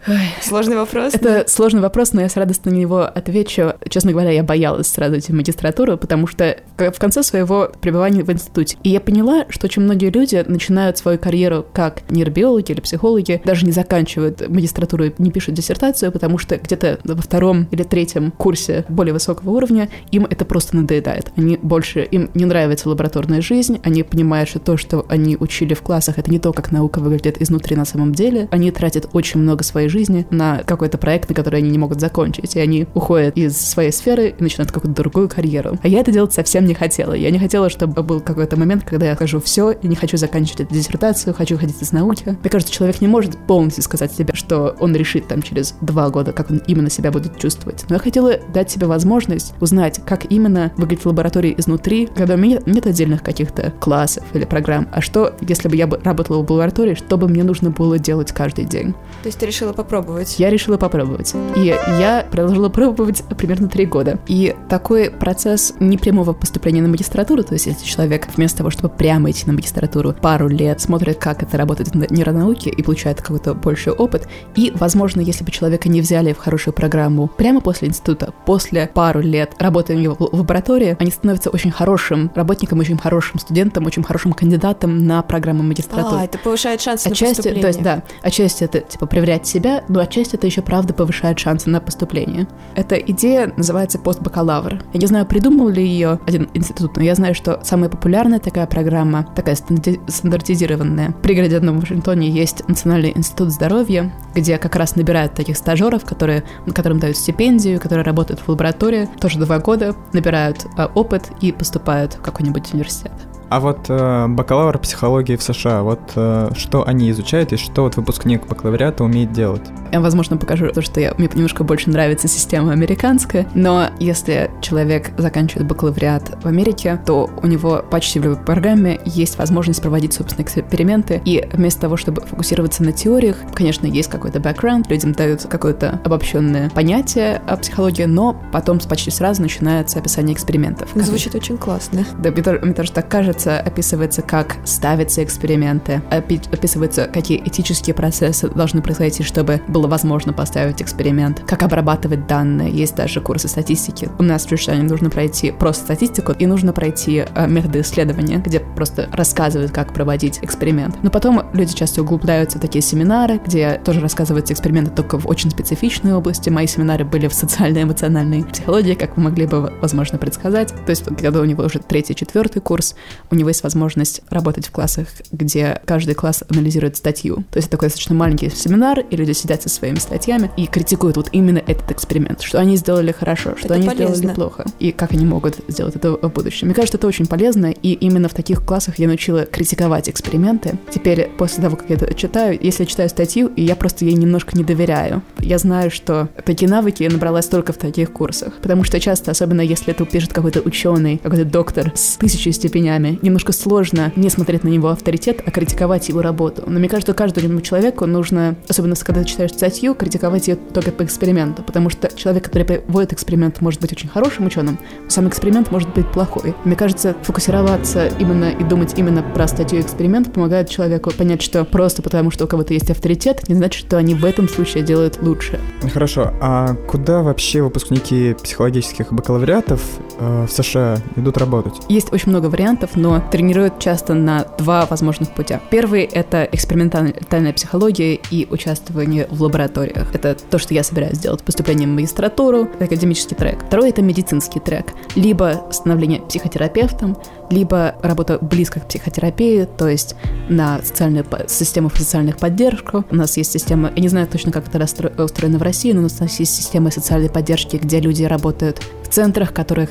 Ой, Сложный вопрос. Это сложный вопрос, но я с радостью на него отвечу. Честно говоря, я боялась сразу идти в магистратуру, потому что в конце своего пребывания в институте. И я поняла, что очень многие люди начинают свою карьеру как нейробиологи или психологи, даже не заканчивают магистратуру и не пишут диссертацию, потому что где-то во втором или третьем курсе более высокого уровня им это просто надоедает. Они больше, им не нравится лабораторная жизнь, они понимают, что то, что они учили в классах, это не то, как наука выглядит изнутри на самом деле. Они тратят очень много своей жизни на какой-то проект, на который они не могут закончить. И они уходят из своей сферы и начинают какую-то другую карьеру. А я это делать совсем не хотела. Я не хотела, чтобы был какой-то момент, когда я скажу все, и не хочу заканчивать эту диссертацию, хочу ходить из науки. Мне кажется, человек не может полностью сказать себе, что он решит там через два года, как он именно себя будет чувствовать. Но я хотела дать себе возможность узнать, как именно выглядит лаборатория изнутри, когда у меня нет отдельных каких-то классов или программ, а что, если бы я бы работала в лаборатории, что бы мне нужно было делать каждый день. То есть ты решила попробовать? Я решила попробовать. И я продолжила пробовать примерно три года. И такой процесс непрямого поступления на магистратуру, то есть если человек вместо того, чтобы прямо идти на магистратуру, пару лет смотрит, как это работает на нейронауке и получает какой-то большой опыт, и, возможно, если бы человека не взяли в хорошую программу прямо после института, после пару лет работы в лаборатории, они становятся очень хорошим работником, очень хорошим студентом, очень хорошим кандидатом на программу магистратуры. А, это повышает шансы отчасти, на поступление. То есть, да, отчасти это, типа, проверять себя, но отчасти это еще, правда, повышает шансы на поступление. Эта идея называется постбакалавр. Я не знаю, придумал ли ее один институт, но я знаю, что самая популярная такая программа, такая стандартизированная. При Градиатном Вашингтоне есть Национальный институт здоровья, где как раз набирают таких стажеров, которые, которым дают стипендию, которые работают в лаборатории, тоже два года, набирают а, опыт и поступают в какой-нибудь университет. А вот э, бакалавр психологии в США, вот э, что они изучают и что вот выпускник бакалавриата умеет делать? Я, возможно, покажу то, что я, мне немножко больше нравится система американская, но если человек заканчивает бакалавриат в Америке, то у него почти в любой программе есть возможность проводить собственные эксперименты, и вместо того, чтобы фокусироваться на теориях, конечно, есть какой-то бэкграунд, людям дают какое-то обобщенное понятие о психологии, но потом почти сразу начинается описание экспериментов. Звучит очень классно. Да, мне тоже, мне тоже так кажется, описывается, как ставятся эксперименты, описывается, какие этические процессы должны произойти, чтобы было возможно поставить эксперимент, как обрабатывать данные. Есть даже курсы статистики. У нас в Ришане нужно пройти просто статистику и нужно пройти э, методы исследования, где просто рассказывают, как проводить эксперимент. Но потом люди часто углубляются в такие семинары, где тоже рассказываются эксперименты только в очень специфичной области. Мои семинары были в социально-эмоциональной психологии, как вы могли бы, возможно, предсказать. То есть, когда у него уже третий, четвертый курс, у него есть возможность работать в классах, где каждый класс анализирует статью. То есть, это такой достаточно маленький семинар, и люди сидят со своими статьями и критикуют вот именно этот эксперимент, что они сделали хорошо, что это они полезно. сделали плохо, и как они могут сделать это в будущем. Мне кажется, это очень полезно, и именно в таких классах я научила критиковать эксперименты. Теперь, после того, как я это читаю, если я читаю статью, и я просто ей немножко не доверяю, я знаю, что такие навыки я набралась только в таких курсах, потому что часто, особенно если это пишет какой-то ученый, какой-то доктор с тысячей степенями, немножко сложно не смотреть на него авторитет, а критиковать его работу. Но мне кажется, каждому человеку нужно, особенно когда ты читаешь статью, критиковать ее только по эксперименту, потому что человек, который проводит эксперимент, может быть очень хорошим ученым, но сам эксперимент может быть плохой. Мне кажется, фокусироваться именно и думать именно про статью и эксперимент помогает человеку понять, что просто потому, что у кого-то есть авторитет, не значит, что они в этом случае делают лучше. Хорошо, а куда вообще выпускники психологических бакалавриатов э, в США идут работать? Есть очень много вариантов, но тренируют часто на два возможных путя. Первый — это экспериментальная психология и участвование в лабораториях. Это то, что я собираюсь сделать. Поступление в магистратуру, академический трек. Второй — это медицинский трек. Либо становление психотерапевтом, либо работа близко к психотерапии, то есть на социальную систему социальных поддержку. У нас есть система, я не знаю точно, как это устроено в России, но у нас есть система социальной поддержки, где люди работают в центрах, которых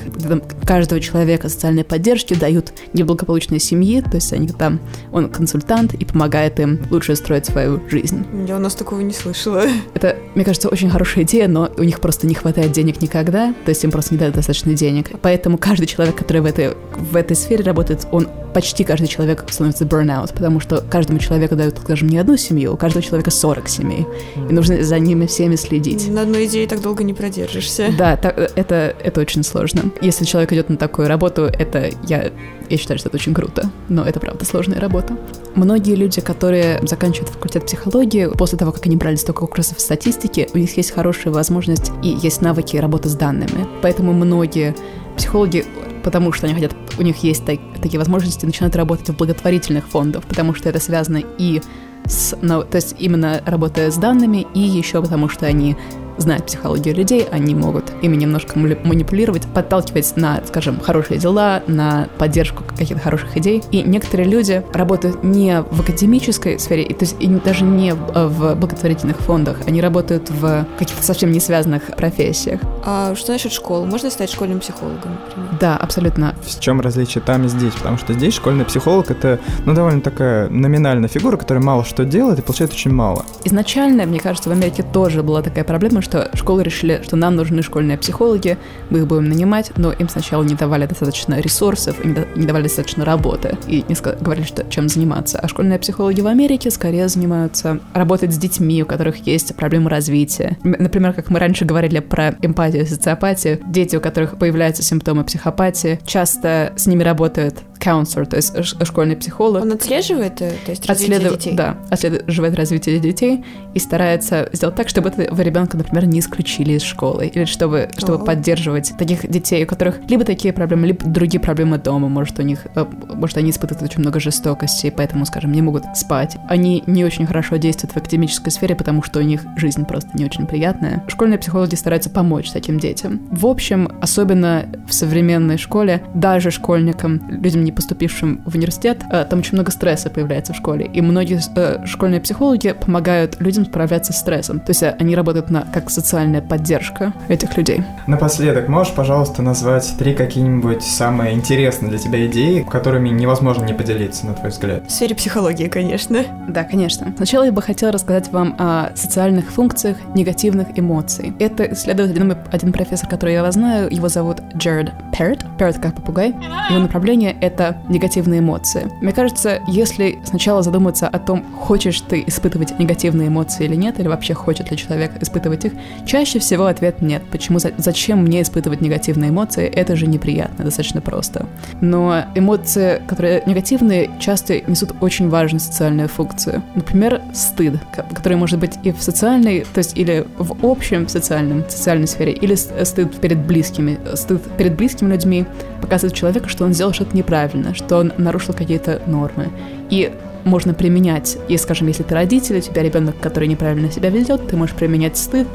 каждого человека социальной поддержки дают неблагополучной семьи, то есть они там, он консультант и помогает им лучше строить свою жизнь. Я у нас такого не слышала. Это, мне кажется, очень хорошая идея, но у них просто не хватает денег никогда, то есть им просто не дают достаточно денег. Поэтому каждый человек, который в этой, в этой сфере работает, он почти каждый человек становится burnout, потому что каждому человеку дают, скажем, не одну семью, у каждого человека 40 семей, и нужно за ними всеми следить. На одной идее так долго не продержишься. Да, так, это, это очень сложно. Если человек идет на такую работу, это я, я считаю, что это очень круто, но это правда сложная работа. Многие люди, которые заканчивают факультет психологии, после того, как они брали столько курсов статистики, у них есть хорошая возможность и есть навыки работы с данными. Поэтому многие психологи потому что они хотят, у них есть так, такие возможности, начинают работать в благотворительных фондах, потому что это связано и с, ну, то есть именно работая с данными, и еще потому что они знают психологию людей, они могут ими немножко манипулировать, подталкивать на, скажем, хорошие дела, на поддержку каких-то хороших идей. И некоторые люди работают не в академической сфере, то есть и даже не в благотворительных фондах, они работают в каких-то совсем не связанных профессиях. А что насчет школы? Можно стать школьным психологом, например? Да, абсолютно. В чем различие там и здесь? Потому что здесь школьный психолог — это, ну, довольно такая номинальная фигура, которая мало что делает и получает очень мало. Изначально, мне кажется, в Америке тоже была такая проблема, что школы решили, что нам нужны школьные психологи, мы их будем нанимать, но им сначала не давали достаточно ресурсов, не давали достаточно работы, и не говорили, что, чем заниматься. А школьные психологи в Америке скорее занимаются работать с детьми, у которых есть проблемы развития. Например, как мы раньше говорили про эмпатию и социопатию, дети, у которых появляются симптомы психопатии, часто с ними работают counselor, то есть школьный психолог. Он отслеживает, э, то есть развитие Отследует, детей? Да, отслеживает развитие детей и старается сделать так, чтобы этого ребенка, например, не исключили из школы, или чтобы, чтобы поддерживать таких детей, у которых либо такие проблемы, либо другие проблемы дома, может, у них, э, может, они испытывают очень много жестокости, и поэтому, скажем, не могут спать. Они не очень хорошо действуют в академической сфере, потому что у них жизнь просто не очень приятная. Школьные психологи стараются помочь таким детям. В общем, особенно в современной школе, даже школьникам, людям не поступившим в университет, э, там очень много стресса появляется в школе, и многие э, школьные психологи помогают людям справляться с стрессом. То есть они работают на, как социальная поддержка этих людей. Напоследок, можешь, пожалуйста, назвать три какие-нибудь самые интересные для тебя идеи, которыми невозможно не поделиться, на твой взгляд? В сфере психологии, конечно. Да, конечно. Сначала я бы хотела рассказать вам о социальных функциях негативных эмоций. Это исследует один, профессор, который я знаю, его зовут Джеред Перрит. Перрит как попугай. Его направление — это негативные эмоции. Мне кажется, если сначала задуматься о том, хочешь ты испытывать негативные эмоции или нет, или вообще хочет ли человек испытывать их, чаще всего ответ нет. Почему? Зачем мне испытывать негативные эмоции? Это же неприятно, достаточно просто. Но эмоции, которые негативные, часто несут очень важную социальную функцию. Например, стыд, который может быть и в социальной, то есть или в общем социальном, социальной сфере, или стыд перед близкими. Стыд перед близкими людьми показывает человеку, что он сделал что-то неправильно, что он нарушил какие-то нормы. И можно применять, и, скажем, если ты родитель, у тебя ребенок, который неправильно себя ведет, ты можешь применять стыд,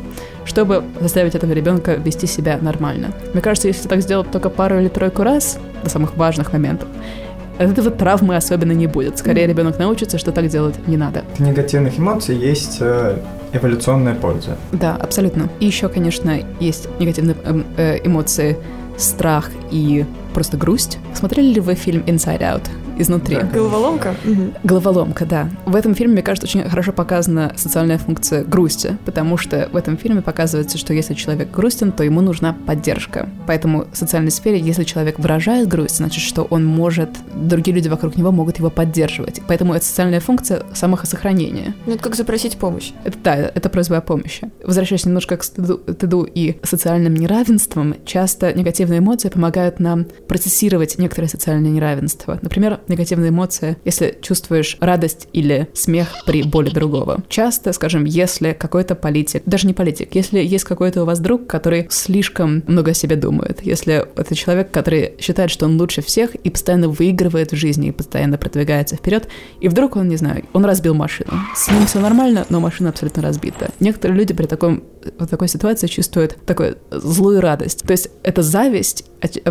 чтобы заставить этого ребенка вести себя нормально. Мне кажется, если так сделать только пару или тройку раз, до самых важных моментов, от этого травмы особенно не будет. Скорее, ребенок научится, что так делать не надо. В негативных эмоций есть э, эволюционная польза. Да, абсолютно. И еще, конечно, есть негативные эм, э, эмоции страх и просто грусть. Смотрели ли вы фильм Inside Out? Изнутри. Да. Головоломка? Угу. Головоломка, да. В этом фильме, мне кажется, очень хорошо показана социальная функция грусти, потому что в этом фильме показывается, что если человек грустен, то ему нужна поддержка. Поэтому в социальной сфере, если человек выражает грусть, значит, что он может, другие люди вокруг него могут его поддерживать. Поэтому это социальная функция самосохранения. Ну, это как запросить помощь. Это, да, это просьба о помощи. Возвращаясь немножко к стыду, стыду и социальным неравенствам, часто негативные эмоции помогают нам процессировать некоторые социальные неравенства. Например, негативная эмоция, если чувствуешь радость или смех при боли другого. Часто, скажем, если какой-то политик, даже не политик, если есть какой-то у вас друг, который слишком много о себе думает, если это человек, который считает, что он лучше всех и постоянно выигрывает в жизни и постоянно продвигается вперед, и вдруг он, не знаю, он разбил машину. С ним все нормально, но машина абсолютно разбита. Некоторые люди при таком, в такой ситуации чувствуют такую злую радость. То есть это зависть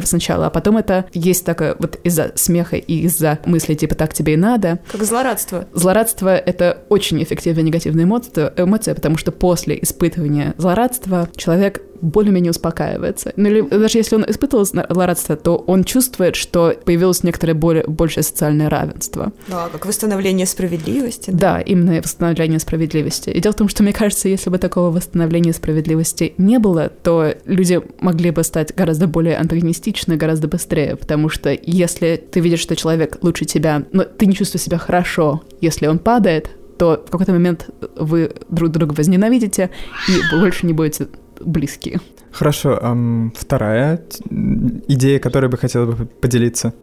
сначала, а потом это есть такое вот из-за смеха и из-за мысли типа «так тебе и надо». Как злорадство. Злорадство — это очень эффективная негативная эмоция, эмоция, потому что после испытывания злорадства человек более-менее успокаивается. Ну или даже если он испытывал злорадство, то он чувствует, что появилось некоторое более, большее социальное равенство. Да, как восстановление справедливости. Да, да именно восстановление справедливости. И дело в том, что мне кажется, если бы такого восстановления справедливости не было, то люди могли бы стать гораздо более антагонистичны гораздо быстрее, потому что если ты видишь, что человек лучше тебя, но ты не чувствуешь себя хорошо, если он падает, то в какой-то момент вы друг друга возненавидите и больше не будете близкие. Хорошо, эм, вторая идея, которой бы хотела бы поделиться.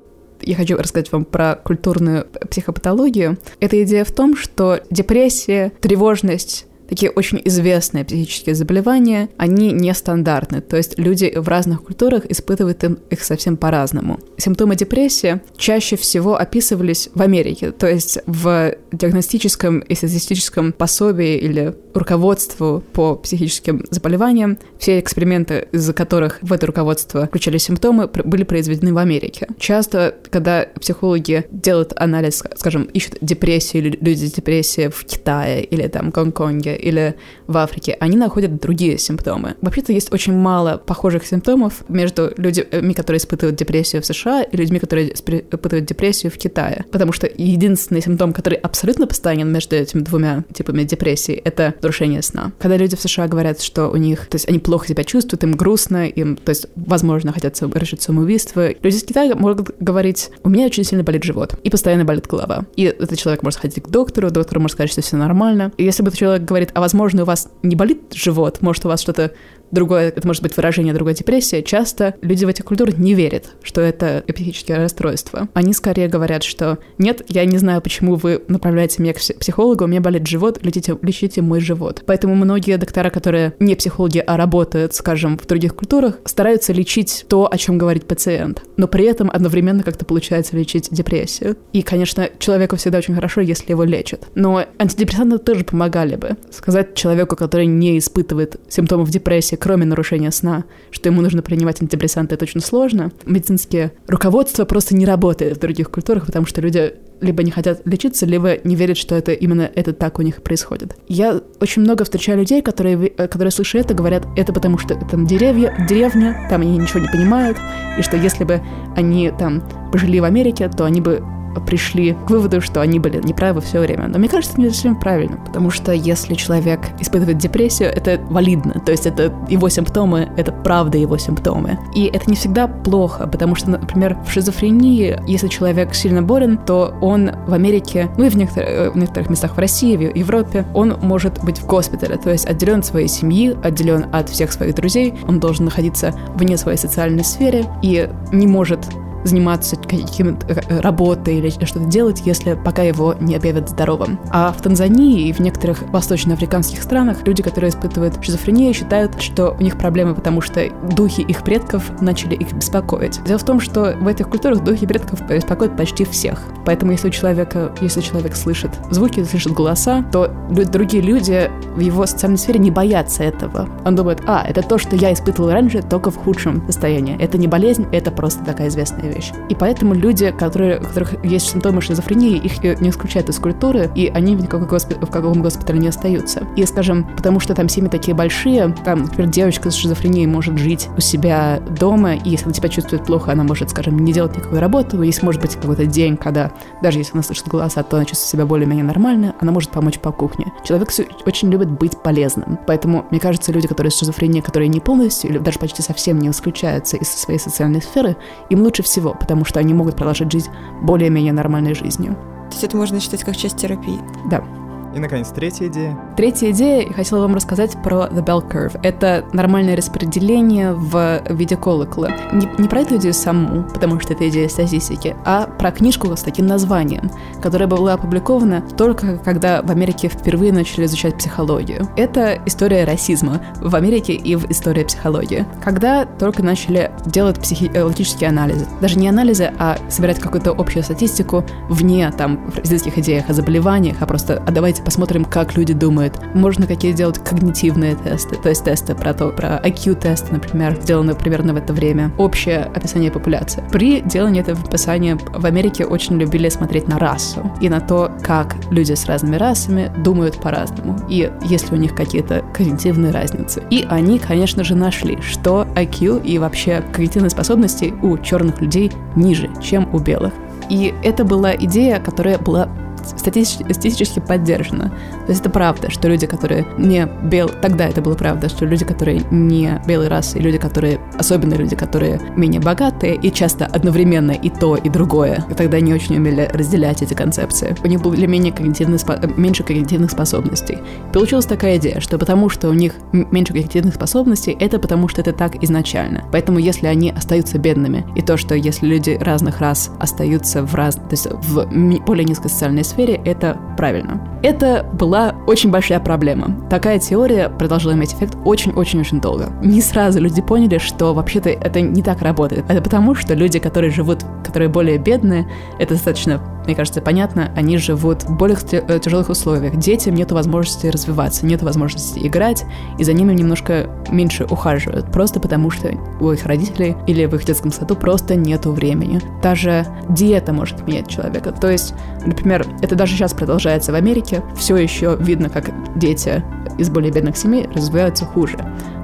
Я хочу рассказать вам про культурную психопатологию. Эта идея в том, что депрессия, тревожность, такие очень известные психические заболевания, они нестандартны, то есть люди в разных культурах испытывают их совсем по-разному. Симптомы депрессии чаще всего описывались в Америке, то есть в диагностическом и статистическом пособии или руководству по психическим заболеваниям все эксперименты, из-за которых в это руководство включали симптомы, были произведены в Америке. Часто, когда психологи делают анализ, скажем, ищут депрессию или люди с депрессией в Китае или там Гонконге или в Африке, они находят другие симптомы. Вообще-то есть очень мало похожих симптомов между людьми, которые испытывают депрессию в США, и людьми, которые испытывают депрессию в Китае. Потому что единственный симптом, который абсолютно постоянен между этими двумя типами депрессии, это нарушение сна. Когда люди в США говорят, что у них, то есть они плохо себя чувствуют, им грустно, им, то есть, возможно, хотят совершить самоубийство, люди из Китая могут говорить, у меня очень сильно болит живот, и постоянно болит голова. И этот человек может ходить к доктору, доктор может сказать, что все нормально. И если бы этот человек говорит, а возможно, у вас не болит живот, может, у вас что-то другое, это может быть выражение другой депрессии, часто люди в этих культурах не верят, что это психическое расстройство. Они скорее говорят, что нет, я не знаю, почему вы направляете меня к психологу, у меня болит живот, лечите, лечите мой живот. Поэтому многие доктора, которые не психологи, а работают, скажем, в других культурах, стараются лечить то, о чем говорит пациент, но при этом одновременно как-то получается лечить депрессию. И, конечно, человеку всегда очень хорошо, если его лечат. Но антидепрессанты тоже помогали бы. Сказать человеку, который не испытывает симптомов депрессии, кроме нарушения сна, что ему нужно принимать антидепрессанты, это очень сложно. Медицинское руководство просто не работает в других культурах, потому что люди либо не хотят лечиться, либо не верят, что это именно это так у них происходит. Я очень много встречаю людей, которые, э, которые слышат это, говорят, это потому что там деревья, деревня, там они ничего не понимают, и что если бы они там пожили в Америке, то они бы пришли к выводу, что они были неправы все время. Но мне кажется, не совсем правильно, потому что если человек испытывает депрессию, это валидно, то есть это его симптомы, это правда его симптомы. И это не всегда плохо, потому что, например, в шизофрении, если человек сильно болен, то он в Америке, ну и в некоторых, э, в некоторых местах в России, в Европе, он может быть в госпитале, то есть отделен от своей семьи, отделен от всех своих друзей, он должен находиться вне своей социальной сферы и не может заниматься каким-то э, работой или что-то делать, если пока его не объявят здоровым. А в Танзании и в некоторых восточноафриканских странах люди, которые испытывают шизофрению, считают, что у них проблемы, потому что духи их предков начали их беспокоить. Дело в том, что в этих культурах духи предков беспокоят почти всех. Поэтому если у человека, если человек слышит звуки, слышит голоса, то другие люди в его социальной сфере не боятся этого. Он думает, а, это то, что я испытывал раньше, только в худшем состоянии. Это не болезнь, это просто такая известная вещь. И поэтому люди, которые, у которых есть симптомы шизофрении, их не исключают из культуры, и они в никаком, госп... в каком госпитале не остаются. И, скажем, потому что там семьи такие большие, там, например, девочка с шизофренией может жить у себя дома, и если она себя чувствует плохо, она может, скажем, не делать никакой работы, но есть, может быть, какой-то день, когда, даже если она слышит голоса, то она чувствует себя более-менее нормально, она может помочь по кухне. Человек очень любит быть полезным. Поэтому, мне кажется, люди, которые с шизофренией, которые не полностью или даже почти совсем не исключаются из своей социальной сферы, им лучше всего всего, потому что они могут продолжать жить более-менее нормальной жизнью. То есть это можно считать как часть терапии? Да. И, наконец, третья идея. Третья идея, я хотела вам рассказать про The Bell Curve. Это нормальное распределение в виде колокола. Не, не про эту идею саму, потому что это идея статистики, а про книжку с таким названием, которая была опубликована только когда в Америке впервые начали изучать психологию. Это история расизма в Америке и в истории психологии. Когда только начали делать психологические анализы. Даже не анализы, а собирать какую-то общую статистику вне там физических идеях о заболеваниях, а просто а давайте посмотрим, как люди думают. Можно какие делать когнитивные тесты, то есть тесты про то, про IQ-тесты, например, сделанные примерно в это время. Общее описание популяции. При делании этого описания в Америке очень любили смотреть на расу и на то, как люди с разными расами думают по-разному, и есть ли у них какие-то когнитивные разницы. И они, конечно же, нашли, что IQ и вообще когнитивные способности у черных людей ниже, чем у белых. И это была идея, которая была статистически поддержано. То есть это правда, что люди, которые не бел... Тогда это было правда, что люди, которые не белой расы, и люди, которые... Особенно люди, которые менее богатые, и часто одновременно и то, и другое, тогда не очень умели разделять эти концепции. У них были менее когнитивных, меньше когнитивных способностей. Получилась такая идея, что потому что у них меньше когнитивных способностей, это потому что это так изначально. Поэтому если они остаются бедными, и то, что если люди разных рас остаются в раз... то есть в более низкой социальной сфере, это правильно. Это была очень большая проблема. Такая теория продолжала иметь эффект очень-очень-очень долго. Не сразу люди поняли, что вообще-то это не так работает. Это потому, что люди, которые живут, которые более бедные, это достаточно мне кажется, понятно, они живут в более э, тяжелых условиях. Детям нет возможности развиваться, нет возможности играть, и за ними немножко меньше ухаживают, просто потому что у их родителей или в их детском саду просто нету времени. Даже диета может менять человека. То есть, например, это даже сейчас продолжается в Америке, все еще видно, как дети из более бедных семей развиваются хуже.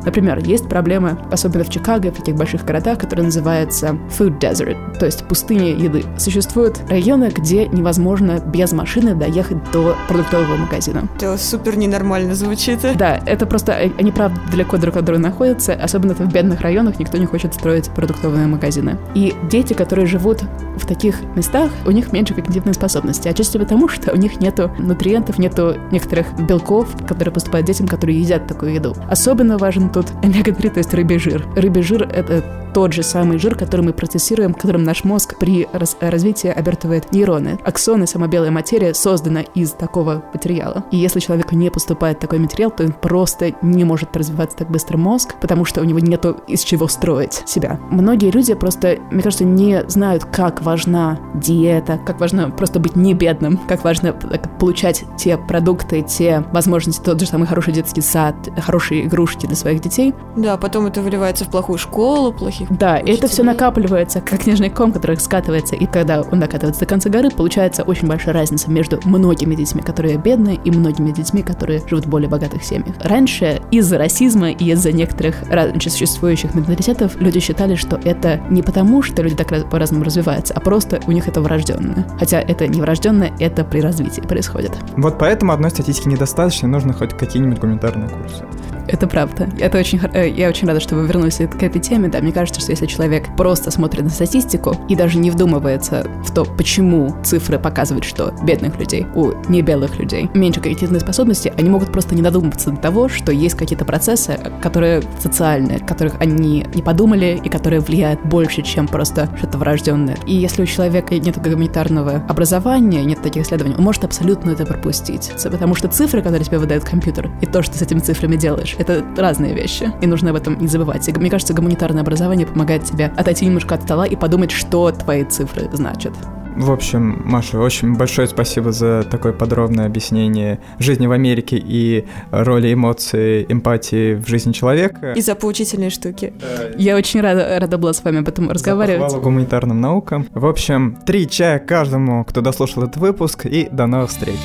Например, есть проблемы, особенно в Чикаго, в таких больших городах, которые называются food desert, то есть пустыня еды. Существуют районы, где невозможно без машины доехать до продуктового магазина. Это супер ненормально звучит. Да, это просто, э, они правда далеко друг от друга находятся, особенно в бедных районах никто не хочет строить продуктовые магазины. И дети, которые живут в таких местах, у них меньше когнитивной способности, отчасти потому, что у них нету нутриентов, нету некоторых белков, которые поступают детям, которые едят такую еду. Особенно важен тут омега-3, то есть рыбий жир. Рыбий жир — это тот же самый жир, который мы процессируем, которым наш мозг при раз развитии обертывает нейроны. Аксоны, сама белая материя, создана из такого материала. И если человеку не поступает такой материал, то он просто не может развиваться так быстро мозг, потому что у него нету из чего строить себя. Многие люди просто, мне кажется, не знают, как важна диета, как важно просто быть не бедным, как важно получать те продукты, те возможности, тот же самый хороший детский сад, хорошие игрушки для своих детей. Да, потом это выливается в плохую школу, плохих Да, учителей. это все накапливается, как снежный ком, который скатывается, и когда он накатывается до конца горы, получается очень большая разница между многими детьми, которые бедные, и многими детьми, которые живут в более богатых семьях. Раньше из-за расизма и из-за некоторых раньше существующих менталитетов люди считали, что это не потому, что люди так по-разному развиваются, а просто у них это врожденное. Хотя это не врожденное, это при развитии происходит. Вот поэтому одной статистики недостаточно, нужно хоть какие-нибудь гуманитарные курсы. Это правда. Это очень, э, я очень рада, что вы вернулись к этой теме. Да, мне кажется, что если человек просто смотрит на статистику и даже не вдумывается в то, почему цифры показывают, что бедных людей, у небелых людей меньше когнитивной способности, они могут просто не додуматься до того, что есть какие-то процессы, которые социальные, которых они не подумали и которые влияют больше, чем просто что-то врожденное. И если у человека нет гуманитарного образования, нет таких исследований, он может абсолютно это пропустить. Потому что цифры, которые тебе выдает компьютер, и то, что с этими цифрами делаешь, это разные вещи, и нужно об этом не забывать. И, мне кажется, гуманитарное образование помогает тебе отойти немножко от стола и подумать, что твои цифры значат. В общем, Маша, очень большое спасибо за такое подробное объяснение жизни в Америке и роли эмоций, эмпатии в жизни человека. И за поучительные штуки. Я очень рада, рада была с вами об этом разговаривать. За гуманитарным наукам. В общем, три чая каждому, кто дослушал этот выпуск, и до новых встреч.